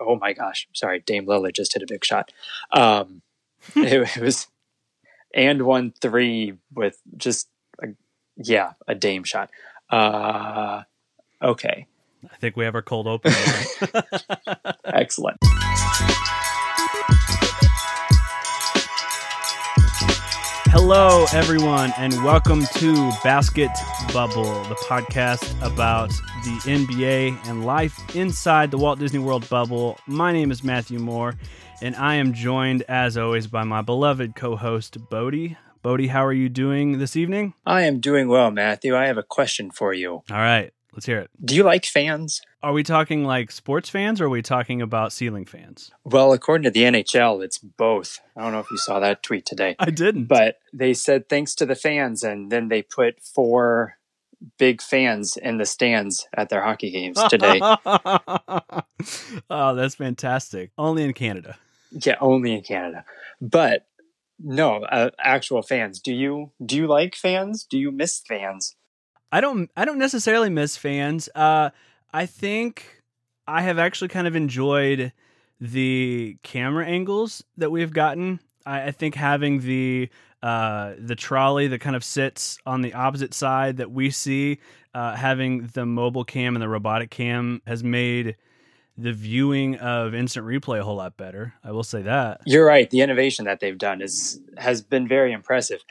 oh my gosh, sorry, Dame Lillard just hit a big shot. Um, it, it, was and one three with just a, yeah a Dame shot. Uh, okay, I think we have our cold open. Excellent. Hello, everyone, and welcome to Basket Bubble, the podcast about the NBA and life inside the Walt Disney World bubble. My name is Matthew Moore, and I am joined, as always, by my beloved co host, Bodie. Bodie, how are you doing this evening? I am doing well, Matthew. I have a question for you. All right, let's hear it. Do you like fans? Are we talking like sports fans or are we talking about ceiling fans? Well, according to the NHL, it's both. I don't know if you saw that tweet today. I didn't. But they said thanks to the fans, and then they put four big fans in the stands at their hockey games today. oh, that's fantastic. Only in Canada. Yeah, only in Canada. But no, uh, actual fans. Do you do you like fans? Do you miss fans? I don't I don't necessarily miss fans. Uh I think I have actually kind of enjoyed the camera angles that we've gotten. I, I think having the uh, the trolley that kind of sits on the opposite side that we see, uh, having the mobile cam and the robotic cam has made the viewing of instant replay a whole lot better. I will say that. You're right. The innovation that they've done is has been very impressive.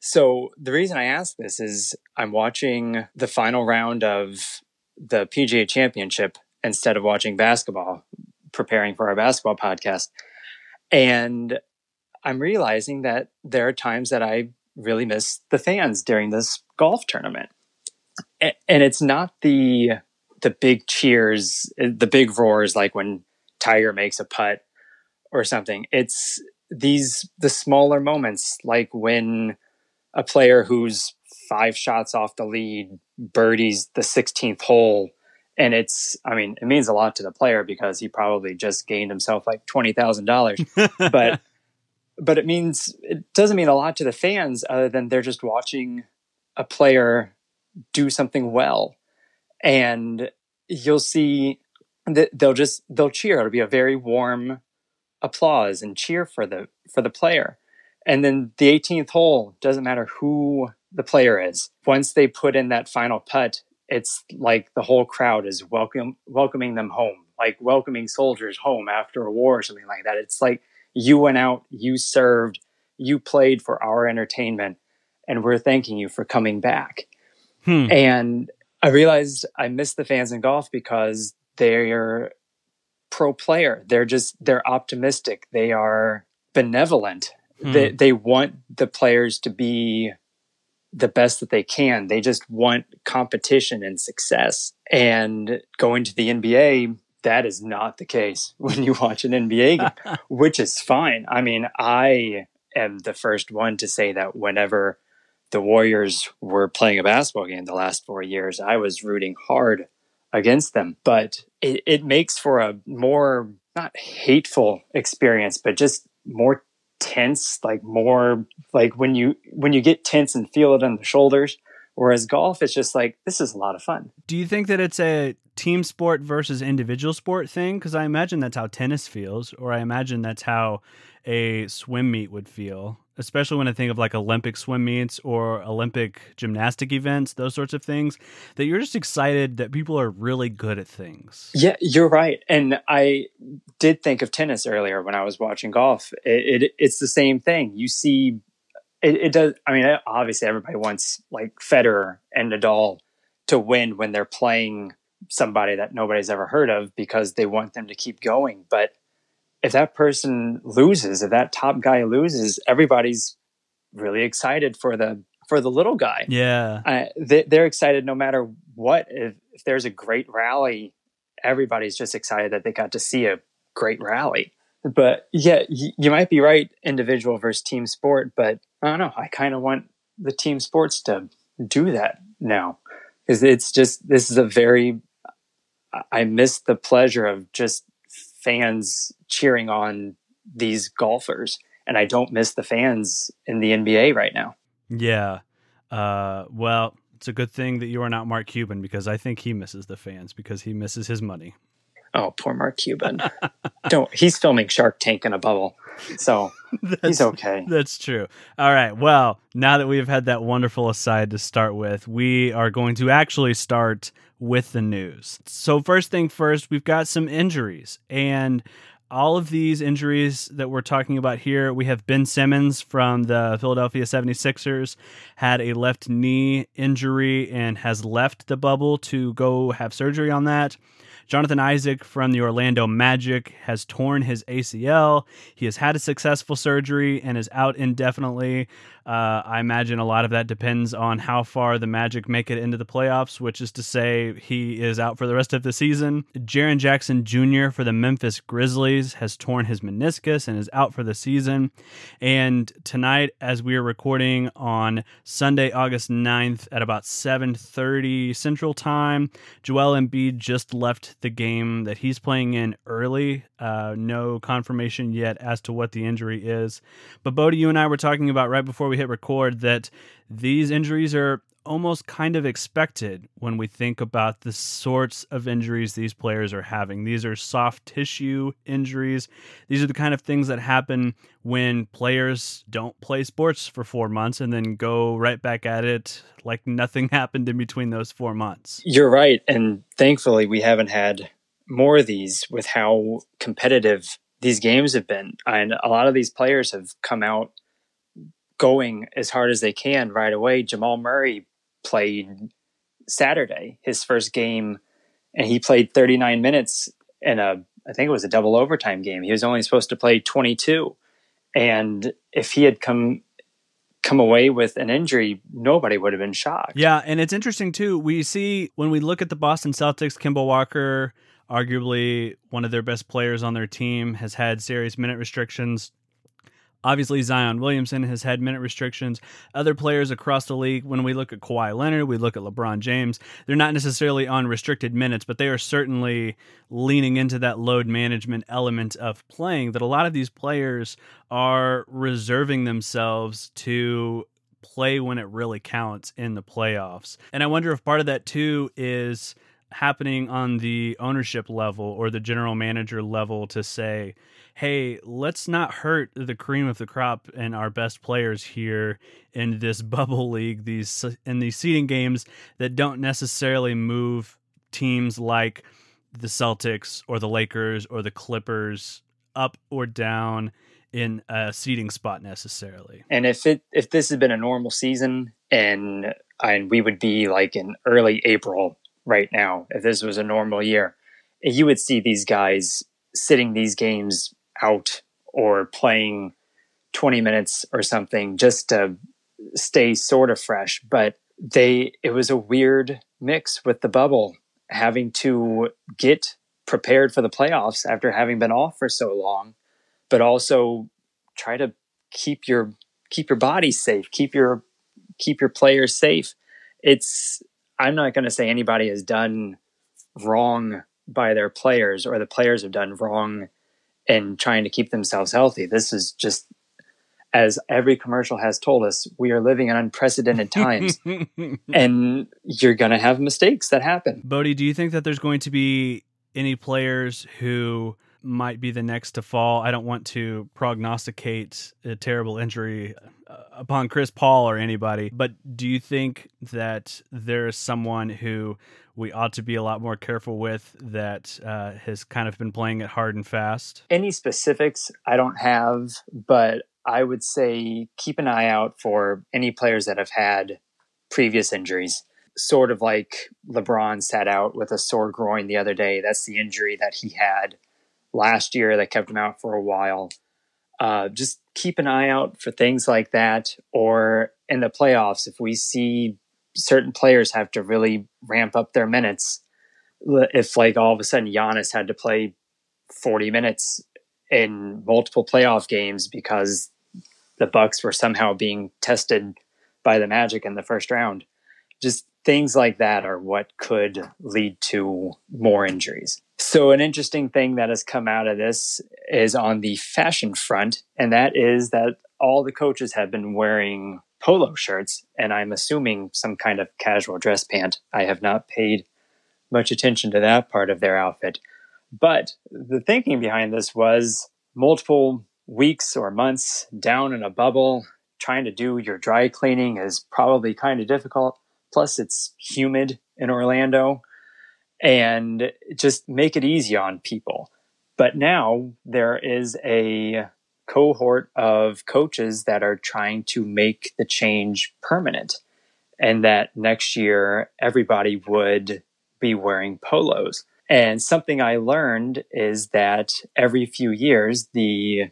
So the reason I ask this is I'm watching the final round of the PGA Championship instead of watching basketball, preparing for our basketball podcast. And I'm realizing that there are times that I really miss the fans during this golf tournament. And it's not the the big cheers, uh, the big roars like when Tiger makes a putt or something. It's these the smaller moments like when a player who's five shots off the lead, birdies the 16th hole. And it's, I mean, it means a lot to the player because he probably just gained himself like $20,000. but, but it means, it doesn't mean a lot to the fans other than they're just watching a player do something well. And you'll see that they'll just, they'll cheer. It'll be a very warm applause and cheer for the, for the player. And then the 18th hole doesn't matter who the player is. Once they put in that final putt, it's like the whole crowd is welcome welcoming them home, like welcoming soldiers home after a war or something like that. It's like you went out, you served, you played for our entertainment, and we're thanking you for coming back. Hmm. And I realized I miss the fans in golf because they're pro player. They're just they're optimistic. They are benevolent. Hmm. They they want the players to be the best that they can. They just want competition and success. And going to the NBA, that is not the case when you watch an NBA game, which is fine. I mean, I am the first one to say that whenever the Warriors were playing a basketball game the last four years, I was rooting hard against them. But it, it makes for a more, not hateful experience, but just more tense, like more like when you when you get tense and feel it on the shoulders. Whereas golf, it's just like this is a lot of fun. Do you think that it's a team sport versus individual sport thing? Because I imagine that's how tennis feels, or I imagine that's how a swim meet would feel especially when I think of like Olympic swim meets or Olympic gymnastic events, those sorts of things, that you're just excited that people are really good at things. Yeah, you're right. And I did think of tennis earlier when I was watching golf. It, it it's the same thing. You see, it, it does. I mean, obviously, everybody wants like Federer and Nadal to win when they're playing somebody that nobody's ever heard of because they want them to keep going. But if that person loses, if that top guy loses, everybody's really excited for the for the little guy. Yeah, uh, they, are excited no matter what. If, if there's a great rally, everybody's just excited that they got to see a great rally. But yeah, y- you might be right, individual versus team sport. But I don't know. I kind of want the team sports to do that now because it's just this is a very. I miss the pleasure of just fans cheering on these golfers and I don't miss the fans in the NBA right now. Yeah. Uh, well, it's a good thing that you are not Mark Cuban because I think he misses the fans because he misses his money. Oh, poor Mark Cuban. Don't. He's filming Shark Tank in a bubble, so he's okay. That's true. All right. Well, now that we have had that wonderful aside to start with, we are going to actually start with the news. So first thing first, we've got some injuries, and all of these injuries that we're talking about here, we have Ben Simmons from the Philadelphia 76ers had a left knee injury and has left the bubble to go have surgery on that. Jonathan Isaac from the Orlando Magic has torn his ACL. He has had a successful surgery and is out indefinitely. Uh, I imagine a lot of that depends on how far the Magic make it into the playoffs, which is to say he is out for the rest of the season. Jaren Jackson Jr. for the Memphis Grizzlies has torn his meniscus and is out for the season. And tonight, as we are recording on Sunday, August 9th at about 7:30 Central Time, Joel Embiid just left the game that he's playing in early. Uh, no confirmation yet as to what the injury is. But Bodie, you and I were talking about right before we hit record that these injuries are almost kind of expected when we think about the sorts of injuries these players are having. These are soft tissue injuries. These are the kind of things that happen when players don't play sports for four months and then go right back at it like nothing happened in between those four months. You're right. And thankfully, we haven't had more of these with how competitive these games have been. And a lot of these players have come out going as hard as they can right away. Jamal Murray played Saturday, his first game, and he played 39 minutes in a, I think it was a double overtime game. He was only supposed to play 22. And if he had come come away with an injury, nobody would have been shocked. Yeah, and it's interesting too. We see when we look at the Boston Celtics, Kemba Walker, arguably one of their best players on their team, has had serious minute restrictions. Obviously, Zion Williamson has had minute restrictions. Other players across the league, when we look at Kawhi Leonard, we look at LeBron James, they're not necessarily on restricted minutes, but they are certainly leaning into that load management element of playing that a lot of these players are reserving themselves to play when it really counts in the playoffs. And I wonder if part of that too is happening on the ownership level or the general manager level to say, hey, let's not hurt the cream of the crop and our best players here in this bubble league, these in these seeding games that don't necessarily move teams like the Celtics or the Lakers or the Clippers up or down in a seeding spot necessarily. And if it if this had been a normal season and and we would be like in early April right now, if this was a normal year, you would see these guys sitting these games out or playing 20 minutes or something just to stay sort of fresh. But they, it was a weird mix with the bubble having to get prepared for the playoffs after having been off for so long, but also try to keep your keep your body safe, keep your keep your players safe. It's I'm not going to say anybody has done wrong by their players or the players have done wrong in trying to keep themselves healthy. This is just, as every commercial has told us, we are living in unprecedented times, and you're going to have mistakes that happen. Bodie, do you think that there's going to be any players who might be the next to fall? I don't want to prognosticate a terrible injury uh, upon Chris Paul or anybody, but do you think that there is someone who we ought to be a lot more careful with that uh, has kind of been playing it hard and fast? Any specifics I don't have, but I would say keep an eye out for any players that have had previous injuries. Sort of like LeBron sat out with a sore groin the other day. That's the injury that he had last year that kept him out for a while. Uh, just keep an eye out for things like that. Or in the playoffs, if we see certain players have to really ramp up their minutes. If like all of a sudden Giannis had to play 40 minutes in multiple playoff games because the Bucks were somehow being tested by the Magic in the first round. Just things like that are what could lead to more injuries. So, an interesting thing that has come out of this is on the fashion front, and that is that all the coaches have been wearing polo shirts, and I'm assuming some kind of casual dress pant. I have not paid much attention to that part of their outfit. But the thinking behind this was multiple weeks or months down in a bubble, trying to do your dry cleaning is probably kind of difficult. Plus, it's humid in Orlando and just make it easy on people. But now there is a cohort of coaches that are trying to make the change permanent and that next year everybody would be wearing polos. And something I learned is that every few years, the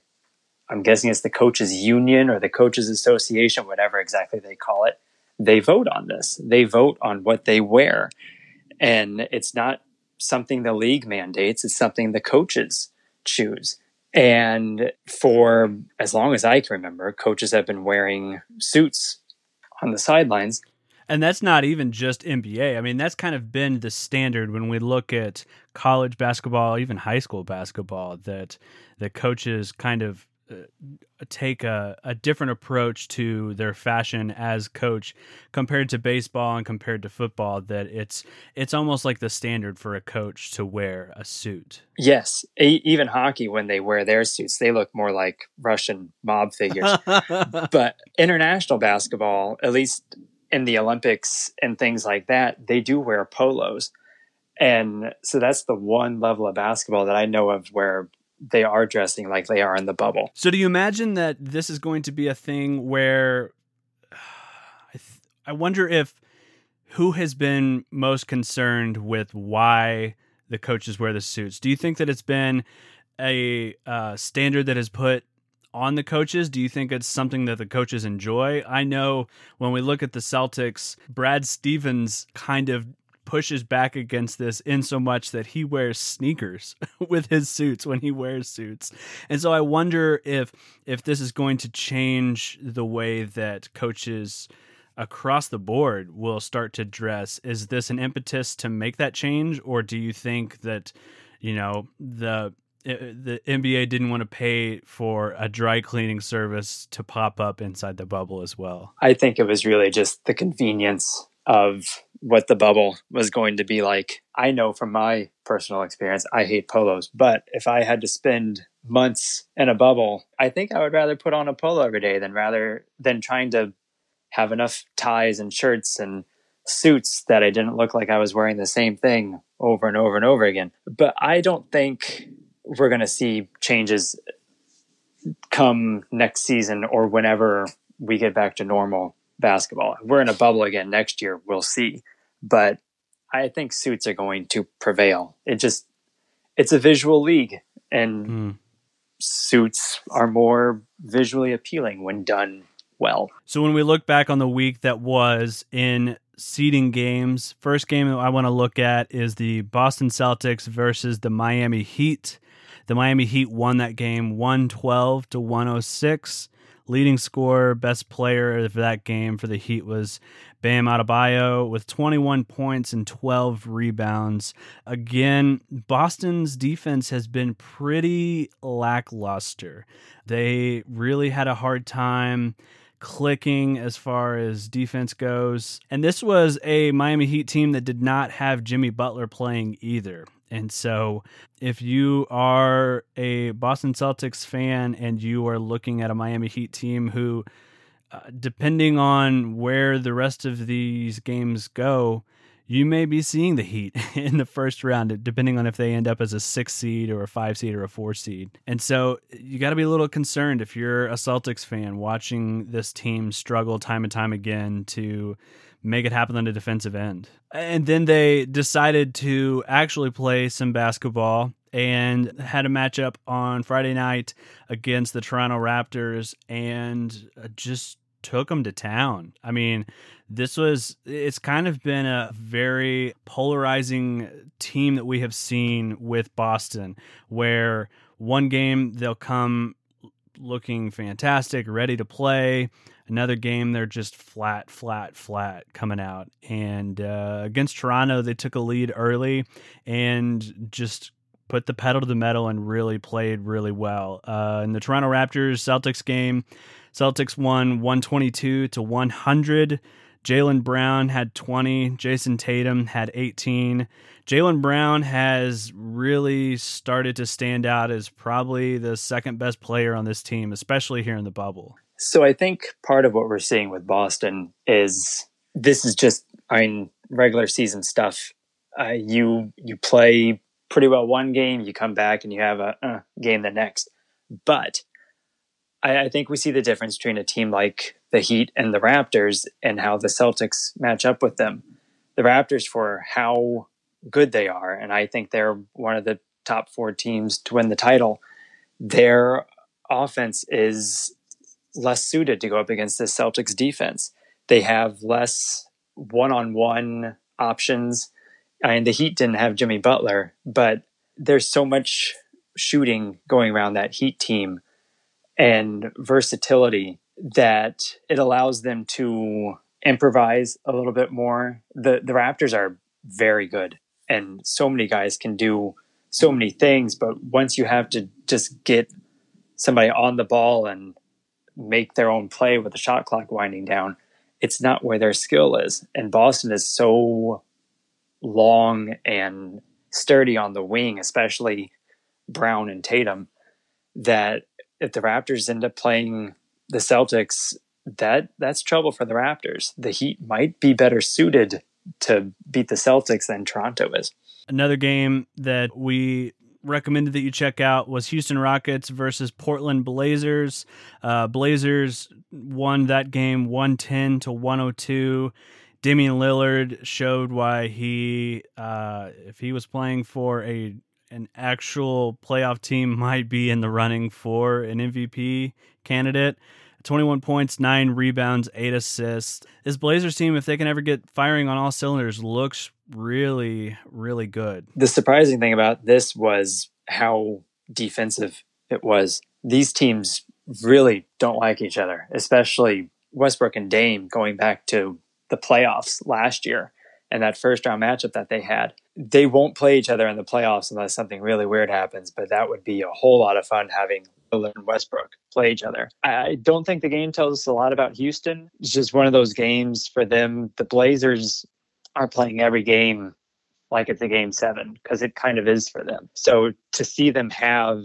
I'm guessing it's the coaches union or the coaches association, whatever exactly they call it, they vote on this. They vote on what they wear. And it's not something the league mandates, it's something the coaches choose. And for as long as I can remember, coaches have been wearing suits on the sidelines. And that's not even just NBA. I mean, that's kind of been the standard when we look at college basketball, even high school basketball, that the coaches kind of Uh, take a, a different approach to their fashion as coach compared to baseball and compared to football that it's it's almost like the standard for a coach to wear a suit. Yes. A- even hockey when they wear their suits they look more like russian mob figures. But international basketball at least in the olympics and things like that they do wear polos. And so that's the one level of basketball that i know of where they are dressing like they are in the bubble. So do you imagine that this is going to be a thing where I, th- I wonder if who has been most concerned with why the coaches wear the suits? Do you think that it's been a uh, standard that has put on the coaches? Do you think it's something that the coaches enjoy? I know when we look at the Celtics, Brad Stevens kind of pushes back against this in so much that he wears sneakers with his suits when he wears suits. And so I wonder if if this is going to change the way that coaches across the board will start to dress. Is this an impetus to make that change or do you think that you know the eh, eh, the NBA didn't want to pay for a dry cleaning service to pop up inside the bubble as well. I think it was really just the convenience of what the bubble was going to be like. I know from my personal experience, I hate polos, but if I had to spend months in a bubble, I think I would rather put on a polo every day than rather than trying to have enough ties and shirts and suits that I didn't look like I was wearing the same thing over and over and over again. But I don't think we're going to see changes come next season or whenever we get back to normal basketball. We're in a bubble again next year. We'll see. But I think suits are going to prevail. It just, it's a visual league and mm. suits are more visually appealing when done well. So when we look back on the week that was in seeding games, first game I want to look at is the Boston Celtics versus the Miami Heat. The Miami Heat won that game 112 to 106. Leading scorer, best player of that game for the Heat was Bam Adebayo with 21 points and 12 rebounds. Again, Boston's defense has been pretty lackluster. They really had a hard time clicking as far as defense goes. And this was a Miami Heat team that did not have Jimmy Butler playing either. And so, if you are a Boston Celtics fan and you are looking at a Miami Heat team who, uh, depending on where the rest of these games go, you may be seeing the Heat in the first round, depending on if they end up as a six seed or a five seed or a four seed. And so you got to be a little concerned if you're a Celtics fan watching this team struggle time and time again to make it happen on the defensive end. And then they decided to actually play some basketball and had a matchup on Friday night against the Toronto Raptors and uh, just took them to town. I mean, this was it's kind of been a very polarizing team that we have seen with Boston where one game they'll come looking fantastic, ready to play, Another game, they're just flat, flat, flat coming out. And uh, against Toronto, they took a lead early and just put the pedal to the metal and really played really well. Uh, in the Toronto Raptors Celtics game, Celtics won 122 to 100. Jaylen Brown had 20. Jayson Tatum had 18. Jaylen Brown has really started to stand out as probably the second best player on this team, especially here in the bubble. So I think part of what we're seeing with Boston is this is just I mean regular season stuff. Uh, you you play pretty well one game, you come back and you have a uh, game the next. But I, I think we see the difference between a team like the Heat and the Raptors and how the Celtics match up with them. The Raptors for how good they are, and I think they're one of the top four teams to win the title. Their offense is less suited to go up against the Celtics defense. They have less one on one options. And the Heat didn't have Jimmy Butler, but there's so much shooting going around that Heat team and versatility that it allows them to improvise a little bit more. The the Raptors are very good and so many guys can do so many things, but once you have to just get somebody on the ball and make their own play with the shot clock winding down, it's not where their skill is. And Boston is so long and sturdy on the wing, especially Brown and Tatum, that if the Raptors end up playing the Celtics, that that's trouble for the Raptors. The Heat might be better suited to beat the Celtics than Toronto is. Another game that we recommended that you check out was Houston Rockets versus Portland Blazers. Uh, Blazers won that game 110 to 102. Damian Lillard showed why he, uh, if he was playing for a an actual playoff team, might be in the running for an MVP candidate. 21 points, nine rebounds, eight assists. This Blazers team, if they can ever get firing on all cylinders, looks really, really good. The surprising thing about this was how defensive it was. These teams really don't like each other, especially Westbrook and Dame going back to the playoffs last year and that first round matchup that they had. They won't play each other in the playoffs unless something really weird happens, but that would be a whole lot of fun having and Westbrook play each other. I don't think the game tells us a lot about Houston. It's just one of those games for them. The Blazers are playing every game like it's a game seven because it kind of is for them. So to see them have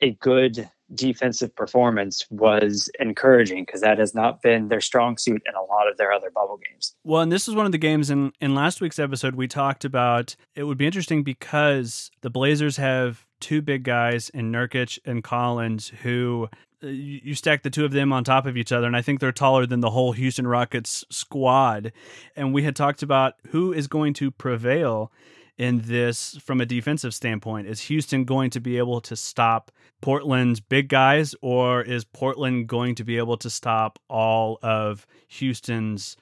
a good defensive performance was encouraging because that has not been their strong suit in a lot of their other bubble games. Well, and this is one of the games in in last week's episode we talked about it would be interesting because the Blazers have two big guys in Nurkic and Collins who uh, you stack the two of them on top of each other, and I think they're taller than the whole Houston Rockets squad. And we had talked about who is going to prevail in this from a defensive standpoint. Is Houston going to be able to stop Portland's big guys, or is Portland going to be able to stop all of Houston's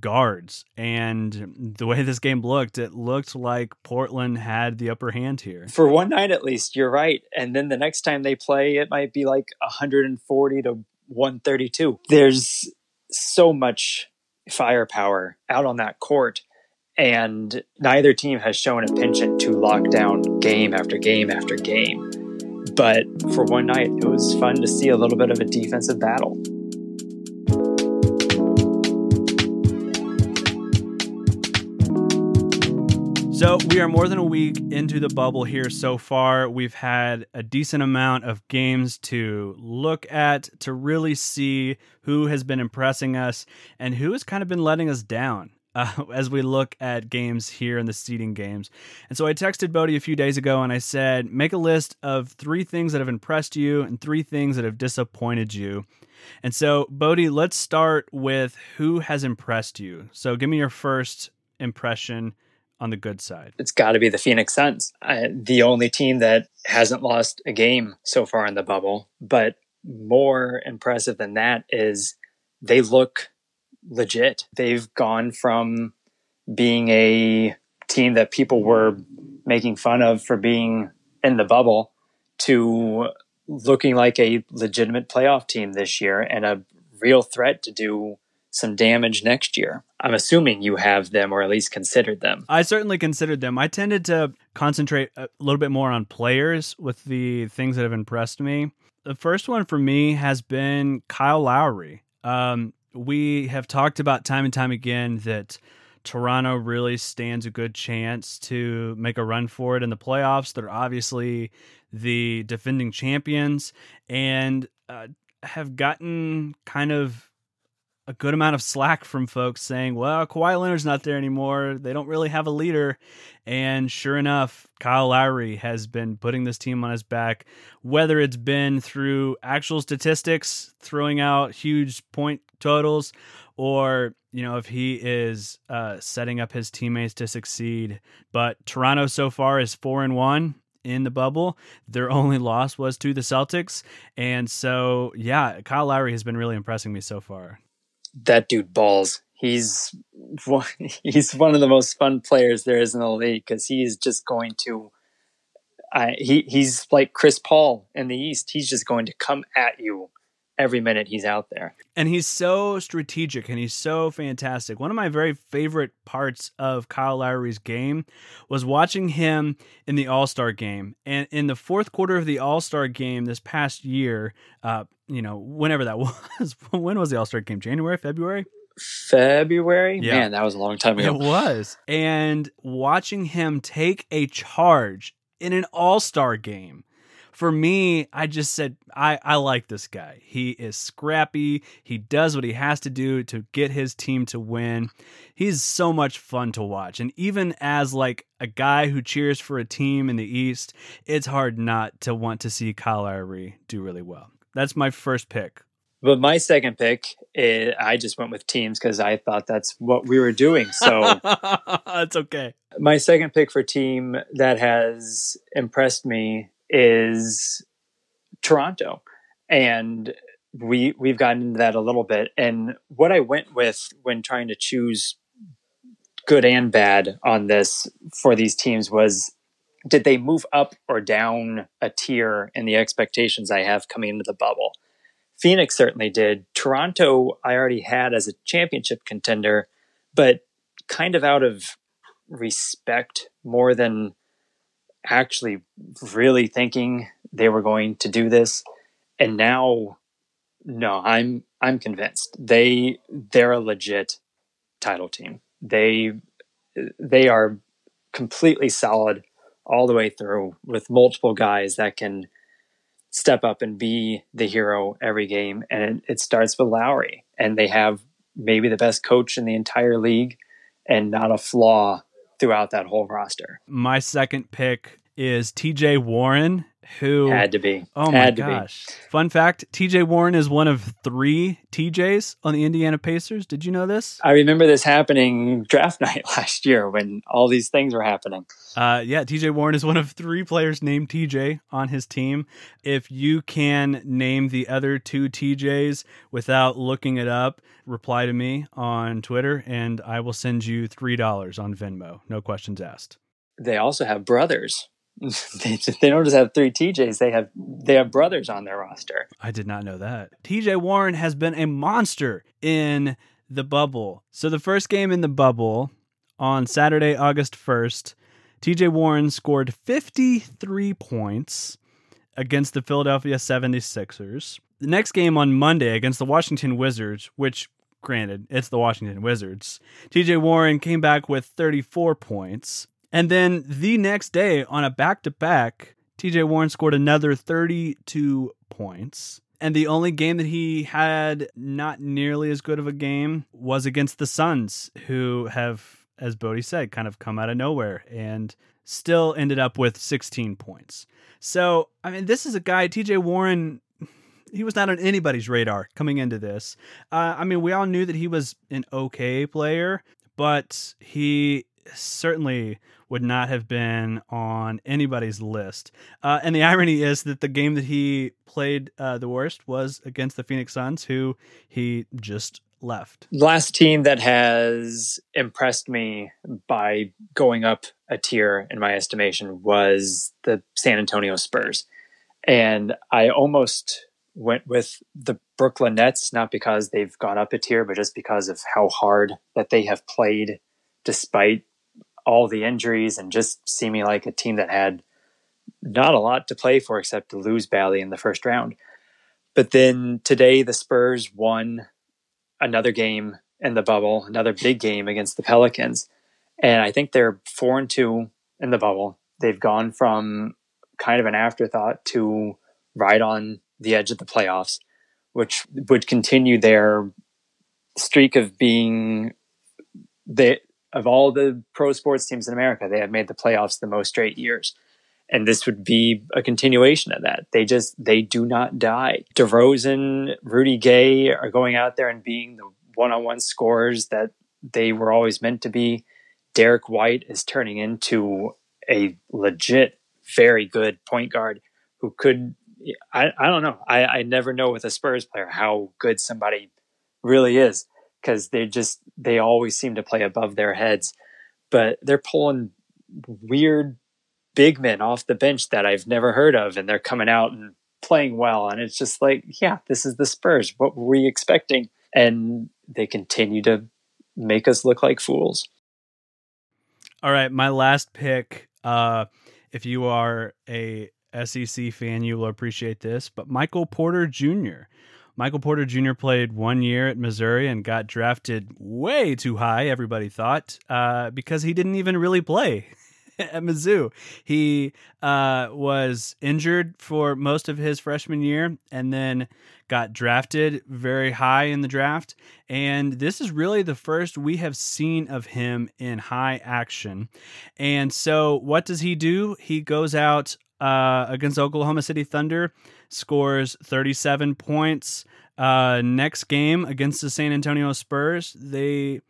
guards. And the way this game looked, it looked like Portland had the upper hand here. For one night at least, you're right. And then the next time they play, it might be like 140 to 132. There's so much firepower out on that court. And neither team has shown a penchant to lock down game after game after game. But for one night, it was fun to see a little bit of a defensive battle. So, we are more than a week into the bubble here so far. We've had a decent amount of games to look at to really see who has been impressing us and who has kind of been letting us down. Uh, as we look at games here in the seeding games. And so I texted Bodie a few days ago and I said, make a list of three things that have impressed you and three things that have disappointed you. And so, Bodie, let's start with who has impressed you. So give me your first impression on the good side? It's got to be the Phoenix Suns, uh, the only team that hasn't lost a game so far in the bubble. But more impressive than that is they look legit. They've gone from being a team that people were making fun of for being in the bubble to looking like a legitimate playoff team this year and a real threat to do some damage next year. I'm assuming you have them or at least considered them. I certainly considered them. I tended to concentrate a little bit more on players with the things that have impressed me. The first one for me has been Kyle Lowry. Um, we have talked about time and time again that Toronto really stands a good chance to make a run for it in the playoffs. They're obviously the defending champions and uh, have gotten kind of a good amount of slack from folks saying, well, Kawhi Leonard's not there anymore. They don't really have a leader. And sure enough, Kyle Lowry has been putting this team on his back, whether it's been through actual statistics, throwing out huge point totals, or, you know, if he is uh, setting up his teammates to succeed. But Toronto so far is four and one in the bubble. Their only loss was to the Celtics. And so, yeah, Kyle Lowry has been really impressing me so far that dude balls. He's one, he's one of the most fun players there is in the league because he is just going to. Uh, he he's like Chris Paul in the East. He's just going to come at you every minute he's out there. And he's so strategic and he's so fantastic. One of my very favorite parts of Kyle Lowry's game was watching him in the All Star game. And in the fourth quarter of the All Star game this past year, uh, you know, whenever that was, when was the All Star game? January, February? February? Yeah. Man, that was a long time ago. It was. And watching him take a charge in an All Star game for me, I just said, I, I like this guy. He is scrappy. He does what he has to do to get his team to win. He's so much fun to watch. And even as like a guy who cheers for a team in the East, it's hard not to want to see Kyle Lowry do really well. That's my first pick. But my second pick, eh, I just went with teams because I thought that's what we were doing. So that's okay. My second pick for team that has impressed me is Toronto. And we we've gotten into that a little bit. And what I went with when trying to choose good and bad on this for these teams was did they move up or down a tier in the expectations I have coming into the bubble? Phoenix certainly did. Toronto, I already had as a championship contender, but kind of out of respect more than actually really thinking they were going to do this. And now no i'm i'm convinced. They they're a legit title team. They they are completely solid all the way through with multiple guys that can step up and be the hero every game. And it, it starts with lowry. And they have maybe the best coach in the entire league and not a flaw throughout that whole roster. My second pick is TJ Warren, who had to be. Oh had my gosh. Fun fact TJ Warren is one of three TJs on the Indiana Pacers. Did you know this? I remember this happening draft night last year when all these things were happening. Uh, yeah, TJ Warren is one of three players named TJ on his team. If you can name the other two TJs without looking it up, reply to me on Twitter and I will send you $3 on Venmo. No questions asked. They also have brothers. they, they don't just have three TJs; they have they have brothers on their roster. I did not know that. TJ Warren has been a monster in the bubble. So the first game in the bubble on Saturday, August first, TJ Warren scored 53 points against the Philadelphia 76ers. The next game on Monday against the Washington Wizards, which granted, it's the Washington Wizards. TJ Warren came back with 34 points. And then the next day on a back to back, TJ Warren scored another 32 points. And the only game that he had not nearly as good of a game was against the Suns, who have, as Bodie said, kind of come out of nowhere and still ended up with 16 points. So, I mean, this is a guy, TJ Warren, he was not on anybody's radar coming into this. Uh, I mean, we all knew that he was an okay player, but he certainly would not have been on anybody's list. Uh, and the irony is that the game that he played uh, the worst was against the Phoenix Suns, who he just left. Last team that has impressed me by going up a tier, in my estimation, was the San Antonio Spurs. And I almost went with the Brooklyn Nets, not because they've gone up a tier, but just because of how hard that they have played despite all the injuries and just seeming like a team that had not a lot to play for except to lose badly in the first round. But then today, the Spurs won another game in the bubble, another big game against the Pelicans. And I think they're four and two in the bubble. They've gone from kind of an afterthought to right on the edge of the playoffs, which would continue their streak of being the of all the pro sports teams in America, they have made the playoffs the most straight years. And this would be a continuation of that. They just they do not die. DeRozan, Rudy Gay are going out there and being the one-on-one scorers that they were always meant to be. Derrick White is turning into a legit, very good point guard who could. I, I don't know. I, I never know with a Spurs player how good somebody really is because they just they always seem to play above their heads. But they're pulling weird big men off the bench that I've never heard of, and they're coming out and playing well. And it's just like, yeah, this is the Spurs. What were we expecting? And they continue to make us look like fools. All right, my last pick. Uh, if you are a SEC fan, you will appreciate this. But Michael Porter Jr. Michael Porter Jr. played one year at Missouri and got drafted way too high, everybody thought, uh, because he didn't even really play at Mizzou. He uh, was injured for most of his freshman year and then got drafted very high in the draft. And this is really the first we have seen of him in high action. And so, what does he do? He goes out uh, against Oklahoma City Thunder, scores 37 points. Uh, next game against the San Antonio Spurs, they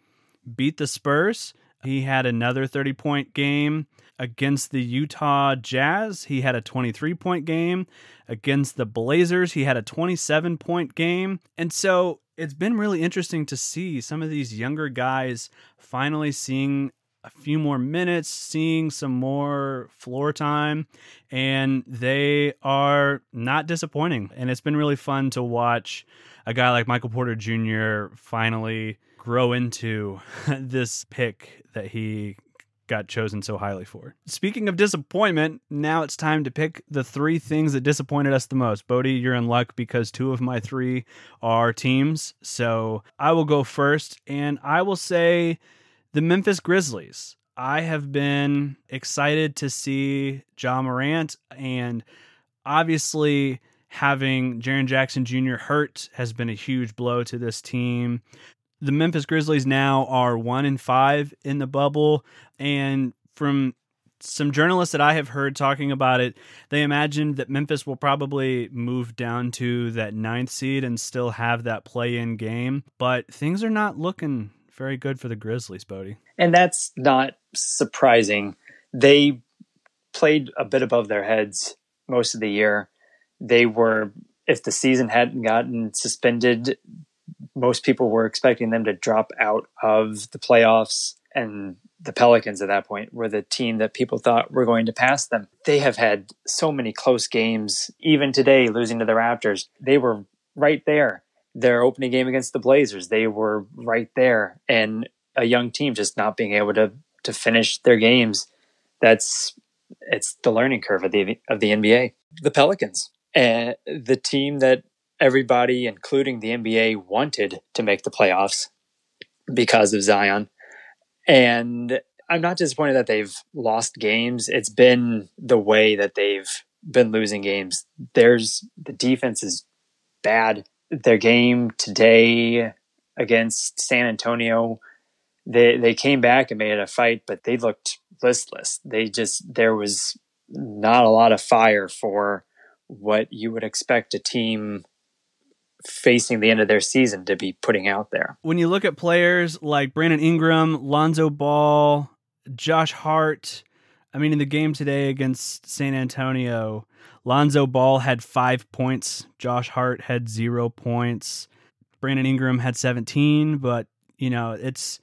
beat the Spurs. He had another 30 point game against the Utah Jazz. He had a 23 point game. Against the Blazers, he had a 27 point game. And so it's been really interesting to see some of these younger guys finally seeing a few more minutes, seeing some more floor time, and they are not disappointing. And it's been really fun to watch a guy like Michael Porter Jr. finally grow into this pick that he got chosen so highly for. Speaking of disappointment, now it's time to pick the three things that disappointed us the most. Bodie, you're in luck because two of my three are teams. So I will go first, and I will say the Memphis Grizzlies. I have been excited to see Ja Morant, and obviously having Jaren Jackson Jr. hurt has been a huge blow to this team. The Memphis Grizzlies now are one in five in the bubble, and from some journalists that I have heard talking about it, they imagined that Memphis will probably move down to that ninth seed and still have that play in game. But things are not looking very good for the Grizzlies, Bodie. And that's not surprising. They played a bit above their heads most of the year. They were, if the season hadn't gotten suspended, most people were expecting them to drop out of the playoffs. And the Pelicans at that point were the team that people thought were going to pass them. They have had so many close games, even today, losing to the Raptors. They were right there their opening game against the Blazers, they were right there, and a young team just not being able to to finish their games. That's it's the learning curve of the of the NBA. The Pelicans, and the team that everybody, including the NBA, wanted to make the playoffs because of Zion, and I'm not disappointed that they've lost games. It's been the way that they've been losing games. There's the defense is bad their game today against San Antonio, they they came back and made a fight, but they looked listless. They just there was not a lot of fire for what you would expect a team facing the end of their season to be putting out there. When you look at players like Brandon Ingram, Lonzo Ball, Josh Hart, I mean in the game today against San Antonio, Lonzo Ball had five points. Josh Hart had zero points. Brandon Ingram had 17, but you know, it's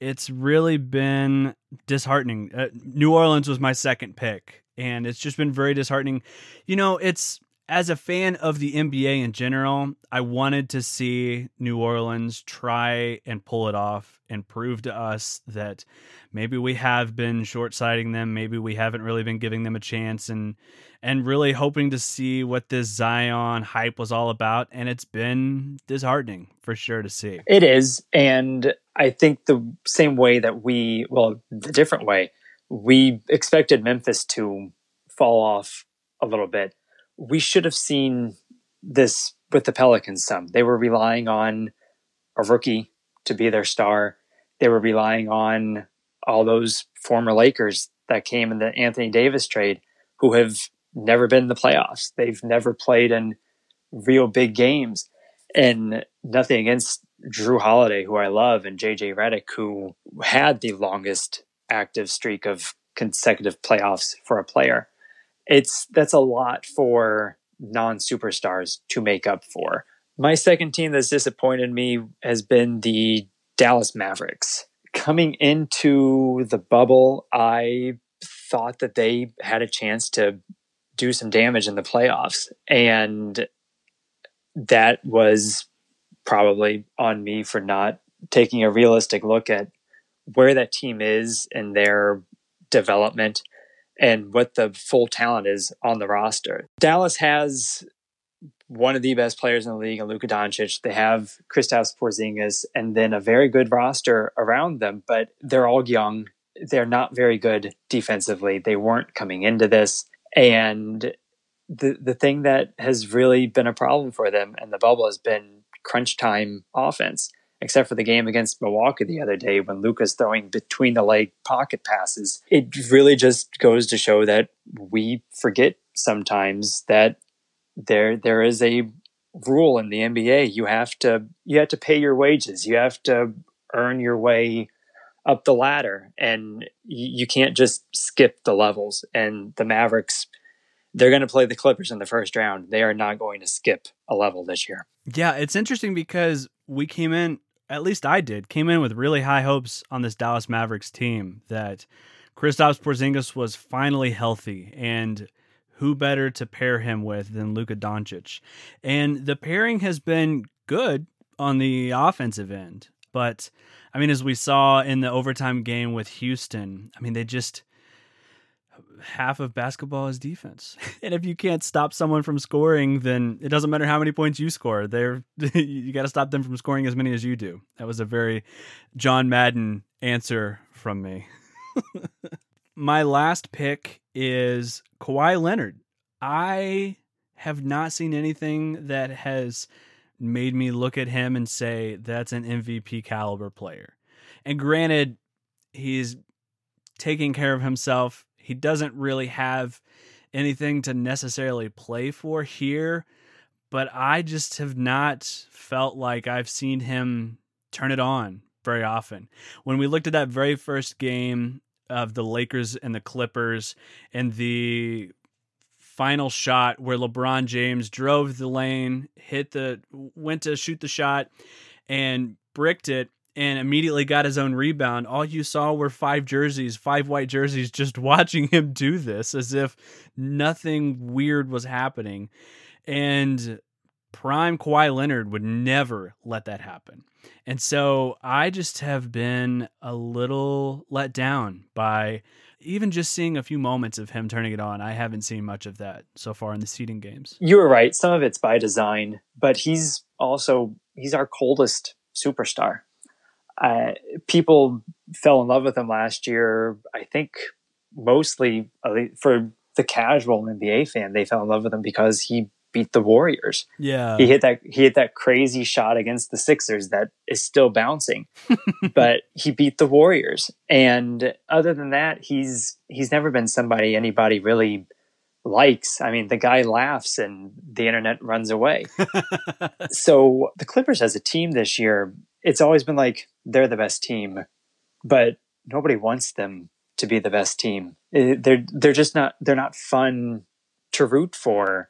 it's really been disheartening. Uh, New Orleans was my second pick, and it's just been very disheartening. You know, it's as a fan of the NBA in general, I wanted to see New Orleans try and pull it off and prove to us that maybe we have been short-sighting them, maybe we haven't really been giving them a chance and and really hoping to see what this Zion hype was all about and it's been disheartening for sure to see. It is and I think the same way that we well the different way we expected Memphis to fall off a little bit. We should have seen this with the Pelicans some. They were relying on a rookie to be their star. They were relying on all those former Lakers that came in the Anthony Davis trade who have never been in the playoffs. They've never played in real big games. And nothing against Jrue Holiday, who I love, and JJ Redick, who had the longest active streak of consecutive playoffs for a player. It's that's a lot for non-superstars to make up for. My second team that's disappointed me has been the Dallas Mavericks. Coming into the bubble, I thought that they had a chance to do some damage in the playoffs. And that was probably on me for not taking a realistic look at where that team is in their development and what the full talent is on the roster. Dallas has one of the best players in the league, Luka Doncic. They have Kristaps Porzingis, and then a very good roster around them. But they're all young. They're not very good defensively. They weren't coming into this, and the the thing that has really been a problem for them in the bubble has been crunch time offense except for the game against Milwaukee the other day when Luka's throwing between the leg pocket passes. It really just goes to show that we forget sometimes that there there is a rule in the NBA. You have to you have to pay your wages. You have to earn your way up the ladder and you can't just skip the levels and the Mavericks they're going to play the Clippers in the first round. They are not going to skip a level this year. Yeah, it's interesting because we came in at least I did, came in with really high hopes on this Dallas Mavericks team that Kristaps Porzingis was finally healthy and who better to pair him with than Luka Doncic. And the pairing has been good on the offensive end. But I mean, as we saw in the overtime game with Houston, I mean, they just half of basketball is defense. and if you can't stop someone from scoring, then it doesn't matter how many points you score. They're you got to stop them from scoring as many as you do. That was a very John Madden answer from me. My last pick is Kawhi Leonard. I have not seen anything that has made me look at him and say that's an MVP caliber player. And granted, he's taking care of himself he doesn't really have anything to necessarily play for here, but I just have not felt like I've seen him turn it on very often. When we looked at that very first game of the Lakers and the Clippers and the final shot where LeBron James drove the lane, hit the went to shoot the shot and bricked it and immediately got his own rebound. All you saw were five jerseys, five white jerseys, just watching him do this as if nothing weird was happening. And prime Kawhi Leonard would never let that happen. And so I just have been a little let down by even just seeing a few moments of him turning it on. I haven't seen much of that so far in the seeding games. You were right. Some of it's by design, but he's also he's our coldest superstar uh, people fell in love with him last year. I think mostly for the casual NBA fan, they fell in love with him because he beat the Warriors. Yeah, he hit that he hit that crazy shot against the Sixers that is still bouncing, but he beat the Warriors. And other than that, he's he's never been somebody anybody really likes. I mean, the guy laughs and the internet runs away. so the Clippers as a team this year, it's always been like they're the best team, but nobody wants them to be the best team. They're they're just not they're not fun to root for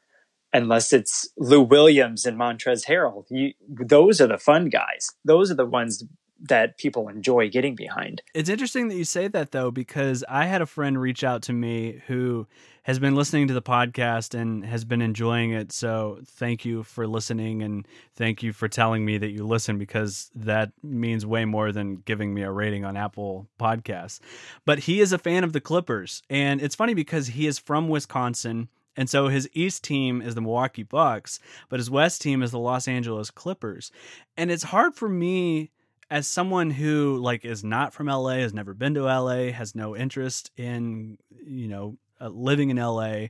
unless it's Lou Williams and Montrezl Harrell. You, those are the fun guys. Those are the ones that people enjoy getting behind. It's interesting that you say that though, because I had a friend reach out to me who has been listening to the podcast and has been enjoying it. So thank you for listening and thank you for telling me that you listen because that means way more than giving me a rating on Apple Podcasts. But he is a fan of the Clippers. And it's funny because he is from Wisconsin. And so his East team is the Milwaukee Bucks, but his West team is the Los Angeles Clippers. And it's hard for me as someone who like is not from LA, has never been to LA, has no interest in, you know, uh, living in LA,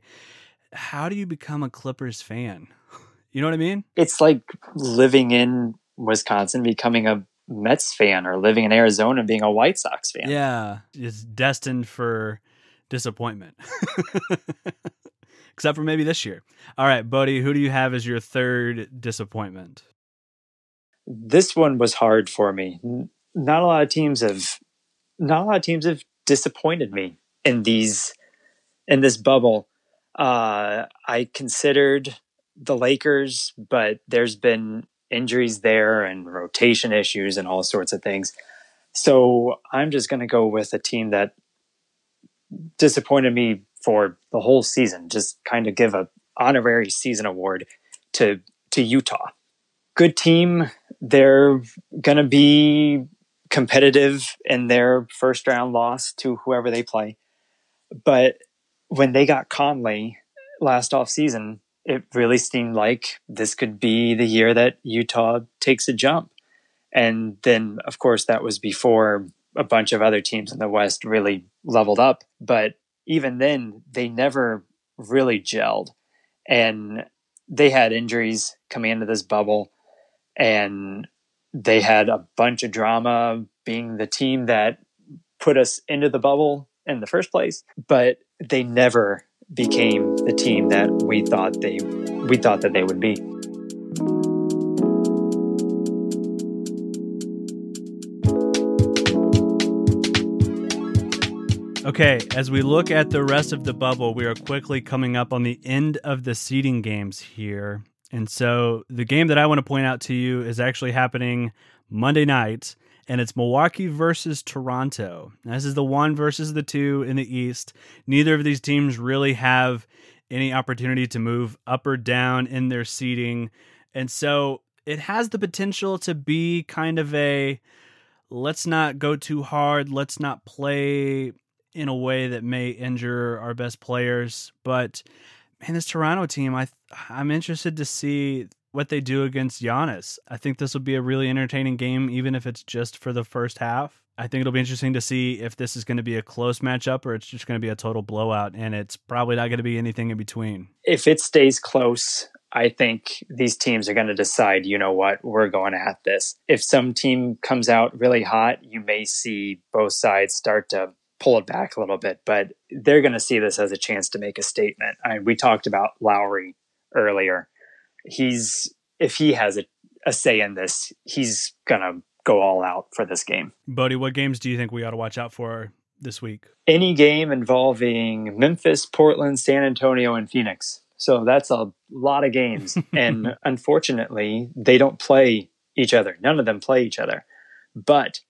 how do you become a Clippers fan? You know what I mean? It's like living in Wisconsin, becoming a Mets fan, or living in Arizona, being a White Sox fan. Yeah, it's destined for disappointment. Except for maybe this year. All right, buddy, who do you have as your third disappointment? This one was hard for me. Not a lot of teams have not a lot of teams have disappointed me in these in this bubble. Uh, I considered the Lakers, but there's been injuries there and rotation issues and all sorts of things. So I'm just going to go with a team that disappointed me for the whole season. Just kind of give a honorary season award to to Utah. Good team. They're going to be competitive in their first round loss to whoever they play. But when they got Conley last off season, it really seemed like this could be the year that Utah takes a jump. And then, of course, that was before a bunch of other teams in the West really leveled up. But even then, they never really gelled. And they had injuries coming into this bubble. And they had a bunch of drama being the team that put us into the bubble in the first place. But they never became the team that we thought they we thought that they would be. Okay, as we look at the rest of the bubble, we are quickly coming up on the end of the seeding games here. And so the game that I want to point out to you is actually happening Monday night and it's Milwaukee versus Toronto. This is the one versus the two in the East. Neither of these teams really have any opportunity to move up or down in their seeding. And so it has the potential to be kind of a let's not go too hard, let's not play in a way that may injure our best players. But man, this Toronto team, I I'm interested to see what they do against Giannis. I think this will be a really entertaining game, even if it's just for the first half. I think it'll be interesting to see if this is going to be a close matchup or it's just going to be a total blowout, and it's probably not going to be anything in between. If it stays close, I think these teams are going to decide, you know what, we're going at this. If some team comes out really hot, you may see both sides start to pull it back a little bit, but they're going to see this as a chance to make a statement. I mean, we talked about Lowry earlier he's if he has a, a say in this, he's gonna go all out for this game. Bodie, what games do you think we ought to watch out for this week? Any game involving Memphis, Portland, San Antonio, and Phoenix. So that's a lot of games. and unfortunately, they don't play each other. None of them play each other. But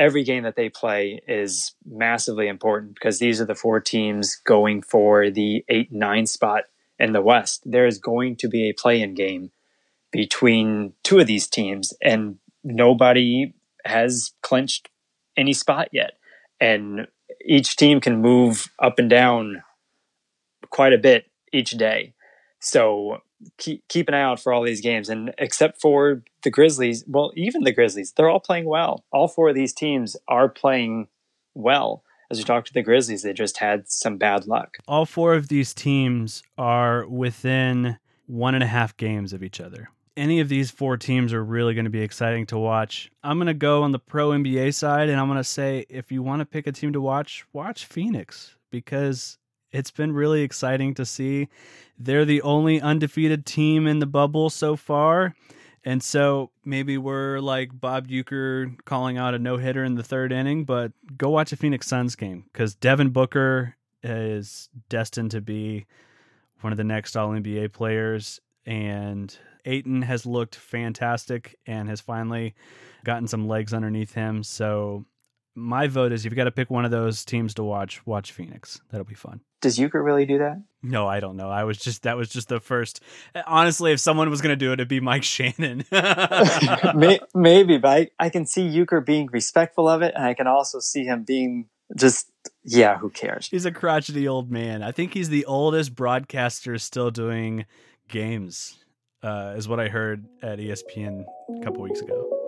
every game that they play is massively important because these are the four teams going for the 8 9 spot in the West, there is going to be a play in game between two of these teams, and nobody has clinched any spot yet. And each team can move up and down quite a bit each day. So keep, keep an eye out for all these games. And except for the Grizzlies, well, even the Grizzlies, they're all playing well. All four of these teams are playing well as we talked to the Grizzlies, they just had some bad luck. All four of these teams are within one and a half games of each other. Any of these four teams are really going to be exciting to watch. I'm going to go on the pro NBA side and I'm going to say if you want to pick a team to watch, watch Phoenix because it's been really exciting to see. They're the only undefeated team in the bubble so far. And so maybe we're like Bob Uecker calling out a no hitter in the third inning, but go watch a Phoenix Suns game because Devin Booker is destined to be one of the next All NBA players. and Ayton has looked fantastic and has finally gotten some legs underneath him. So my vote is if you've got to pick one of those teams to watch, watch Phoenix. That'll be fun. Does Uecker really do that? No, I don't know. I was just that was just the first. Honestly, if someone was going to do it, it'd be Mike Shannon. Maybe, but I, I can see Uecker being respectful of it, and I can also see him being just yeah, who cares? He's a crotchety old man. I think he's the oldest broadcaster still doing games, uh, is what I heard at ESPN a couple weeks ago.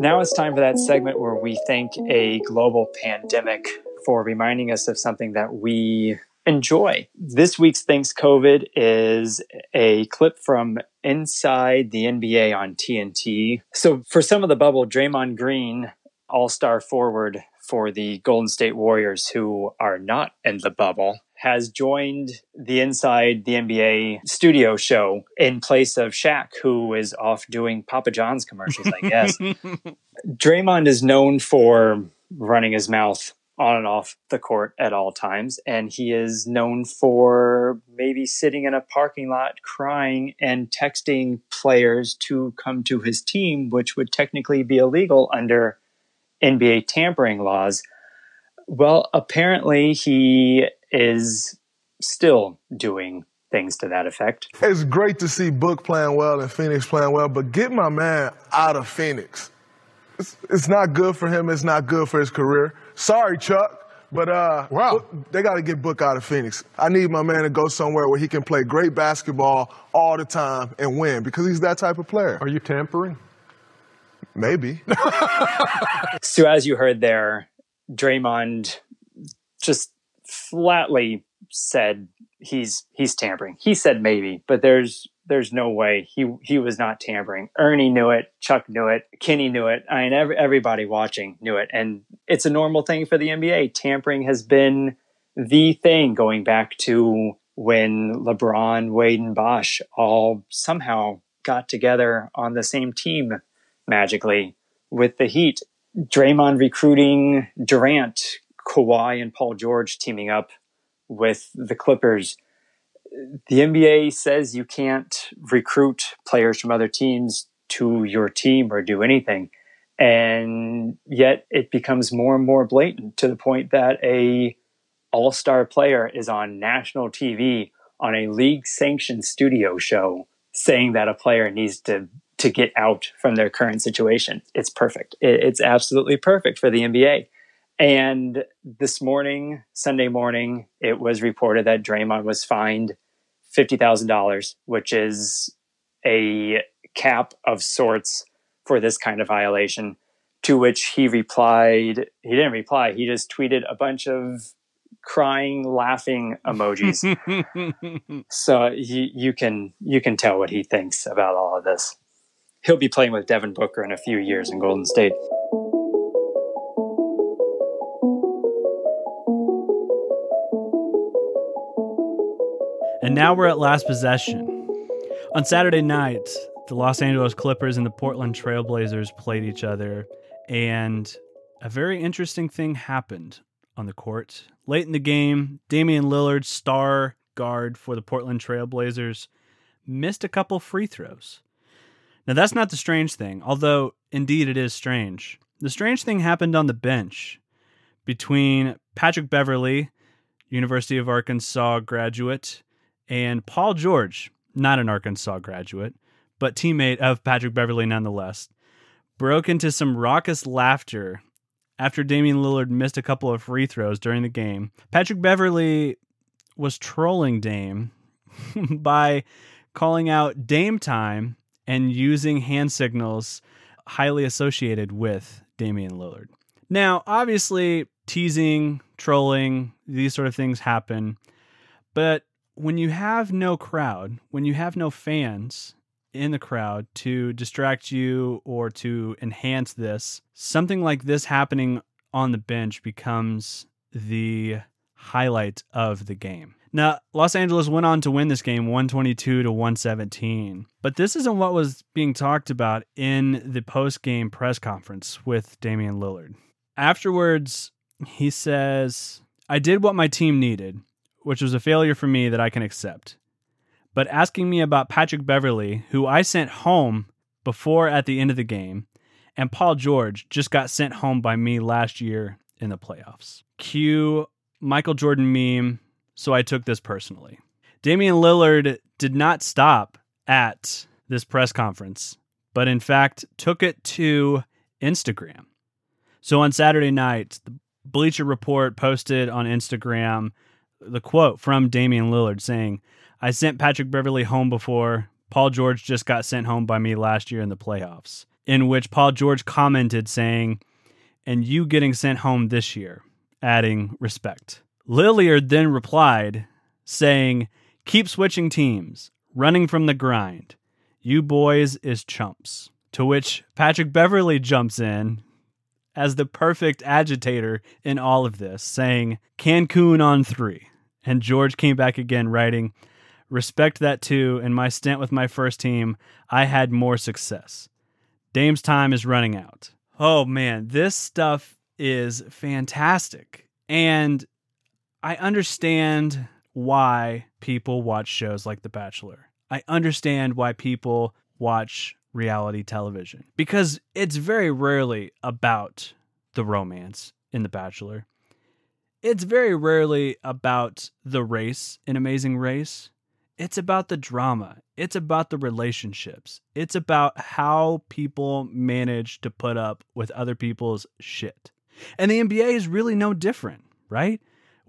Now it's time for that segment where we thank a global pandemic for reminding us of something that we enjoy. This week's Thanks COVID is a clip from Inside the NBA on TNT. So, for some of the bubble, Draymond Green, all star forward for the Golden State Warriors, who are not in the bubble, has joined the Inside the NBA studio show in place of Shaq, who is off doing Papa John's commercials, I guess. Draymond is known for running his mouth on and off the court at all times. And he is known for maybe sitting in a parking lot crying and texting players to come to his team, which would technically be illegal under NBA tampering laws. Well, apparently he is still doing things to that effect. It's great to see Book playing well and Phoenix playing well, but get my man out of Phoenix. It's, it's not good for him. It's not good for his career. Sorry, Chuck. But uh, wow. they got to get Book out of Phoenix. I need my man to go somewhere where he can play great basketball all the time and win because he's that type of player. Are you tampering? Maybe. so, as you heard there, Draymond just flatly said he's he's tampering. He said maybe, but there's there's no way he he was not tampering. Ernie knew it, Chuck knew it, Kenny knew it. I mean, every, everybody watching knew it, and it's a normal thing for the NBA. Tampering has been the thing going back to when LeBron, Wade, and Bosh all somehow got together on the same team magically with the Heat. Draymond recruiting Durant, Kawhi, and Paul George teaming up with the Clippers the NBA says you can't recruit players from other teams to your team or do anything. And yet it becomes more and more blatant to the point that a all-star player is on national TV on a league sanctioned studio show saying that a player needs to to get out from their current situation. It's perfect. It's absolutely perfect for the NBA. And this morning, Sunday morning, it was reported that Draymond was fined $50,000, which is a cap of sorts for this kind of violation. To which he replied, he didn't reply, he just tweeted a bunch of crying, laughing emojis. so you, you can you can tell what he thinks about all of this. He'll be playing with Devin Booker in a few years in Golden State. And now we're at last possession. On Saturday night, the Los Angeles Clippers and the Portland Trailblazers played each other, and a very interesting thing happened on the court. Late in the game, Damian Lillard, star guard for the Portland Trailblazers, missed a couple free throws. Now, that's not the strange thing, although indeed it is strange. The strange thing happened on the bench between Patrick Beverley, University of Arkansas graduate, and Paul George, not an Arkansas graduate, but teammate of Patrick Beverley nonetheless, broke into some raucous laughter after Damian Lillard missed a couple of free throws during the game. Patrick Beverley was trolling Dame by calling out Dame time and using hand signals highly associated with Damian Lillard. Now, obviously, teasing, trolling, these sort of things happen, but when you have no crowd, when you have no fans in the crowd to distract you or to enhance this, something like this happening on the bench becomes the highlight of the game. Now, Los Angeles went on to win this game 122 to 117. But this isn't what was being talked about in the post game press conference with Damian Lillard. Afterwards, he says, I did what my team needed, which was a failure for me that I can accept. But asking me about Patrick Beverley, who I sent home before at the end of the game, and Paul George just got sent home by me last year in the playoffs. Cue Michael Jordan meme so I took this personally. Damian Lillard did not stop at this press conference, but in fact took it to Instagram. So on Saturday night, the Bleacher Report posted on Instagram the quote from Damian Lillard saying, I sent Patrick Beverley home before. Paul George just got sent home by me last year in the playoffs, in which Paul George commented saying, and you getting sent home this year, adding respect. Lillard then replied, saying, Keep switching teams, running from the grind. You boys is chumps. To which Patrick Beverley jumps in as the perfect agitator in all of this, saying, Cancun on three. And George came back again, writing, Respect that too. In my stint with my first team, I had more success. Dame's time is running out. Oh man, this stuff is fantastic. And I understand why people watch shows like The Bachelor. I understand why people watch reality television because it's very rarely about the romance in The Bachelor. It's very rarely about the race in Amazing Race. It's about the drama. It's about the relationships. It's about how people manage to put up with other people's shit. And the NBA is really no different, right?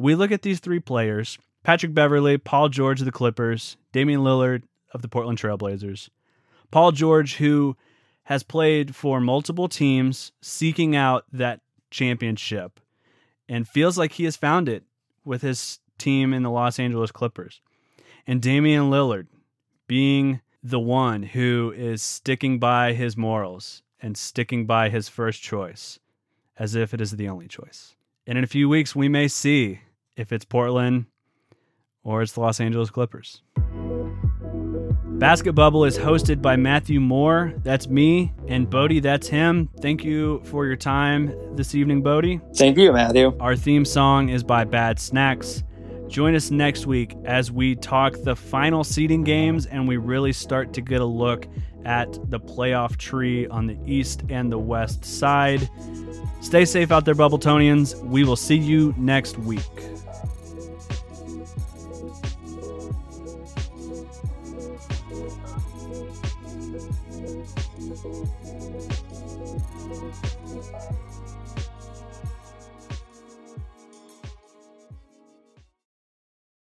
We look at these three players Patrick Beverley, Paul George of the Clippers, Damian Lillard of the Portland Trailblazers. Paul George, who has played for multiple teams seeking out that championship and feels like he has found it with his team in the Los Angeles Clippers. And Damian Lillard being the one who is sticking by his morals and sticking by his first choice as if it is the only choice. And in a few weeks, we may see if it's Portland or it's the Los Angeles Clippers. Basket Bubble is hosted by Matthew Moore. That's me. And Bodie, that's him. Thank you for your time this evening, Bodie. Thank you, Matthew. Our theme song is by Bad Snacks. Join us next week as we talk the final seeding games and we really start to get a look at the playoff tree on the east and the west side. Stay safe out there, Bubbletonians. We will see you next week.